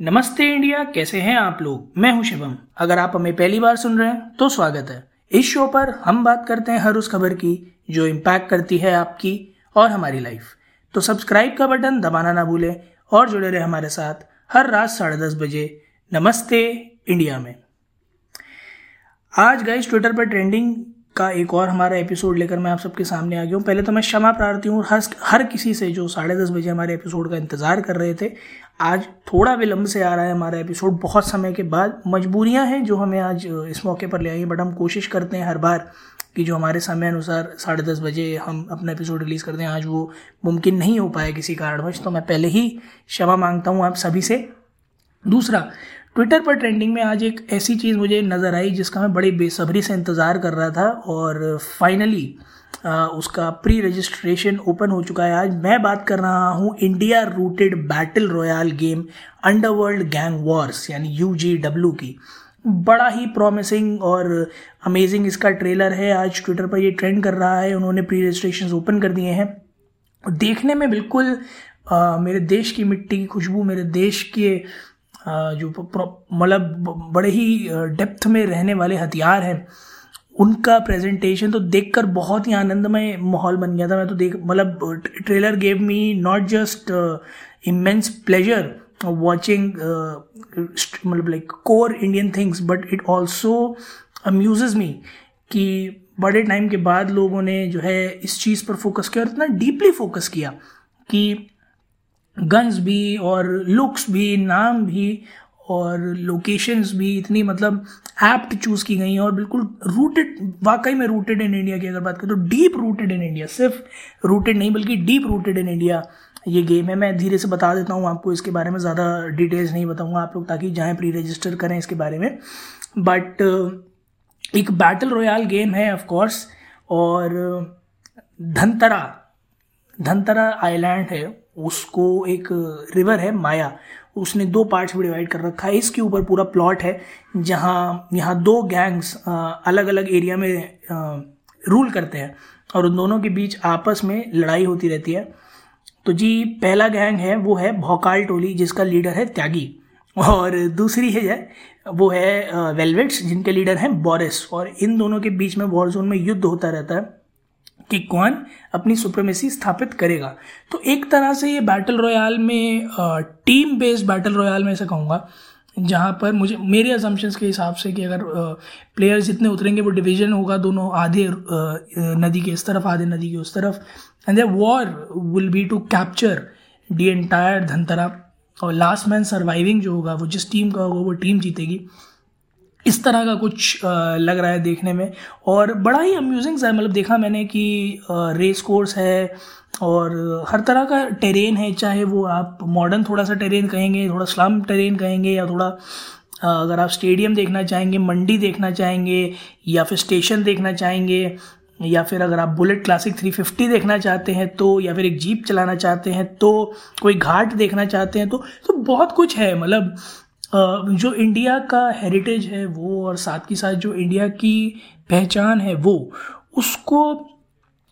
नमस्ते इंडिया, कैसे हैं आप लोग? मैं हूँ शिवम अगर आप हमें पहली बार सुन रहे हैं तो स्वागत है। इस शो पर हम बात करते हैं हर उस खबर की, जो इम्पैक्ट करती है आपकी और हमारी लाइफ तो सब्सक्राइब का बटन दबाना ना भूलें और जुड़े रहे हमारे साथ हर रात साढ़े दस बजे नमस्ते इंडिया में। आज गए ट्विटर पर ट्रेंडिंग का एक और हमारा एपिसोड लेकर मैं आप सबके सामने आ गया हूँ। पहले तो मैं क्षमा प्रार्थी हूँ, हर हर किसी से जो साढ़े दस बजे हमारे एपिसोड का इंतज़ार कर रहे थे, आज थोड़ा विलम्ब से आ रहा है हमारा एपिसोड बहुत समय के बाद मजबूरियाँ हैं जो हमें आज इस मौके पर ले आई बट हम कोशिश करते हैं हर बार कि जो हमारे समय अनुसार साढ़े दस बजे हम अपना एपिसोड रिलीज़ करते हैं, आज वो मुमकिन नहीं हो पाया किसी कारणवश। तो मैं पहले ही क्षमा माँगता हूँ आप सभी से। दूसरा ट्विटर पर ट्रेंडिंग में आज एक ऐसी चीज़ मुझे नज़र आई जिसका मैं बड़ी बेसब्री से इंतज़ार कर रहा था और फाइनली उसका प्री रजिस्ट्रेशन ओपन हो चुका है आज। मैं बात कर रहा हूँ India rooted battle royale game underworld gang wars यानी यू जी डब्ल्यू की। बड़ा ही प्रॉमिसिंग और अमेजिंग इसका ट्रेलर है। आज ट्विटर पर ये ट्रेंड कर रहा है। उन्होंने प्री रजिस्ट्रेशन ओपन कर दिए हैं। देखने में बिल्कुल आ, मेरे देश की मिट्टी की खुशबू मेरे देश के जो मतलब बड़े ही डेप्थ में रहने वाले हथियार हैं, उनका प्रेजेंटेशन तो देखकर बहुत ही आनंदमय माहौल बन गया था। मैं तो देख मतलब trailer gave me not just immense pleasure watching मतलब like core Indian things but it also amuse me कि बड़े टाइम के बाद लोगों ने जो है इस चीज़ पर फोकस किया और इतना डीपली फोकस किया कि गन्स भी और लुक्स भी, नाम भी और लोकेशंस भी इतनी मतलब एप्ट चूज़ की गई हैं और बिल्कुल रूटेड वाकई में रूटेड इन इंडिया की अगर बात करें तो डीप रूटेड इन इंडिया सिर्फ़ रूटेड नहीं बल्कि डीप रूटेड इन इंडिया ये गेम है। मैं धीरे से बता देता हूँ आपको इसके बारे में, ज़्यादा डिटेल्स नहीं बताऊँगा आप लोग, ताकि जाएँ प्री रजिस्टर करें इसके बारे में। बट एक बैटल रॉयल गेम है ऑफकोर्स और, धनतरा धनतरा आइलैंड है। उसको एक रिवर है माया उसने दो पार्ट्स में डिवाइड कर रखा है। इसके ऊपर पूरा प्लॉट है, जहाँ, यहाँ दो गैंग्स अलग अलग एरिया में रूल करते हैं और उन दोनों के बीच आपस में लड़ाई होती रहती है। तो जी, पहला गैंग है, वो है भौकाल टोली, जिसका लीडर है त्यागी। और दूसरी है वो है वेलवेट्स जिनके लीडर हैं बोरिस और इन दोनों के बीच में वॉर जोन में युद्ध होता रहता है। कि कौन अपनी सुप्रीमेसी स्थापित करेगा। तो एक तरह से ये बैटल रॉयल में टीम बेस्ड बैटल रॉयल में ऐसे कहूँगा, जहाँ पर मुझे, मेरे असम्पशंस के हिसाब से कि अगर प्लेयर्स जितने उतरेंगे, वो डिवीज़न होगा दोनों आधे नदी के इस तरफ़, आधे नदी के उस तरफ़ and the war will be to capture the entire Dhantara. और लास्ट मैन सर्वाइविंग जो होगा, वो जिस टीम का होगा, वो टीम जीतेगी। इस तरह का कुछ लग रहा है देखने में। और बड़ा ही अम्यूजिंग सा है मतलब देखा मैंने कि रेस कोर्स है और हर तरह का टेरेन है, चाहे वो आप मॉडर्न थोड़ा सा टेरेन कहेंगे, थोड़ा स्लम टेरेन कहेंगे या थोड़ा अगर आप स्टेडियम देखना चाहेंगे, मंडी देखना चाहेंगे या फिर स्टेशन देखना चाहेंगे या फिर अगर आप बुलेट क्लासिक 350 देखना चाहते हैं तो या फिर एक जीप चलाना चाहते हैं तो कोई घाट देखना चाहते हैं तो तो बहुत कुछ है मतलब जो इंडिया का हेरिटेज है वो और साथ ही साथ जो इंडिया की पहचान है वो, उसको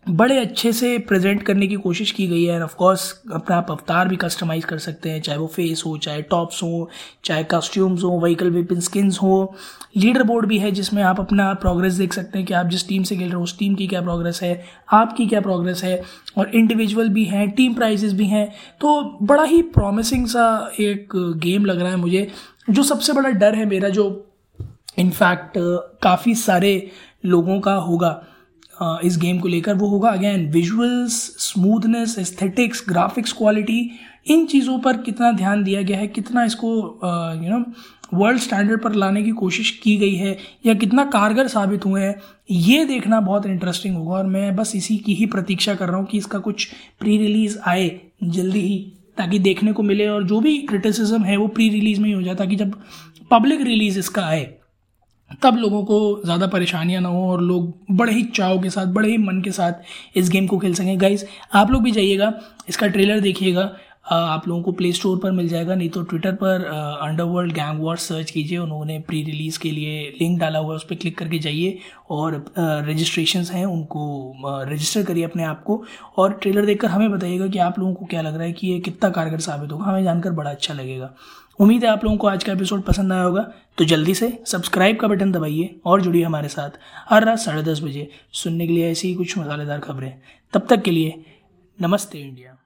बड़े अच्छे से प्रेजेंट करने की कोशिश की गई है एंड ऑफ़ कोर्स अपना आप अवतार भी कस्टमाइज़ कर सकते हैं, चाहे वो फेस हो, चाहे टॉप्स हो, चाहे कॉस्ट्यूम्स हो व्हीकल वेपन स्किन्स हो लीडर बोर्ड भी है जिसमें आप अपना प्रोग्रेस देख सकते हैं कि आप जिस टीम से खेल रहे हो, उस टीम की क्या प्रोग्रेस है, आपकी क्या प्रोग्रेस है और इंडिविजुअल भी हैं टीम प्राइजेस भी हैं। तो बड़ा ही प्रॉमिसिंग सा एक गेम लग रहा है मुझे, जो सबसे बड़ा डर है मेरा, जो इनफैक्ट काफ़ी सारे लोगों का होगा। इस गेम को लेकर, वो होगा again visuals smoothness aesthetics graphics quality इन चीज़ों पर कितना ध्यान दिया गया है, कितना इसको यू नो वर्ल्ड स्टैंडर्ड पर लाने की कोशिश की गई है, या कितना कारगर साबित हुए हैं, ये देखना बहुत इंटरेस्टिंग होगा, और मैं बस इसी की ही प्रतीक्षा कर रहा हूँ कि इसका कुछ प्री रिलीज़ आए जल्दी ही, ताकि देखने को मिले, और जो भी क्रिटिसिज्म है वो प्री रिलीज़ में ही हो जाए, ताकि जब पब्लिक रिलीज़ इसका आए तब लोगों को ज़्यादा परेशानियाँ ना हो और लोग बड़े ही चाव के साथ, बड़े ही मन के साथ इस गेम को खेल सकें। गाइज़ आप लोग भी जाइएगा, इसका ट्रेलर देखिएगा। आप लोगों को प्ले स्टोर पर मिल जाएगा, नहीं तो ट्विटर पर अंडरवर्ल्ड गैंग वॉर सर्च कीजिए, उन्होंने प्री रिलीज़ के लिए लिंक डाला हुआ है, उस पर क्लिक करके जाइए और रजिस्ट्रेशन हैं, उनको रजिस्टर करिए अपने आप को। और ट्रेलर देखकर हमें बताइएगा कि आप लोगों को क्या लग रहा है कि ये कितना कारगर साबित होगा। हमें जानकर बड़ा अच्छा लगेगा। उम्मीद है आप लोगों को आज का एपिसोड पसंद आया होगा। तो जल्दी से सब्सक्राइब का बटन दबाइए और जुड़िए हमारे साथ हर रात साढ़े दस बजे सुनने के लिए ऐसी ही कुछ मसालेदार खबरें। तब तक के लिए नमस्ते इंडिया।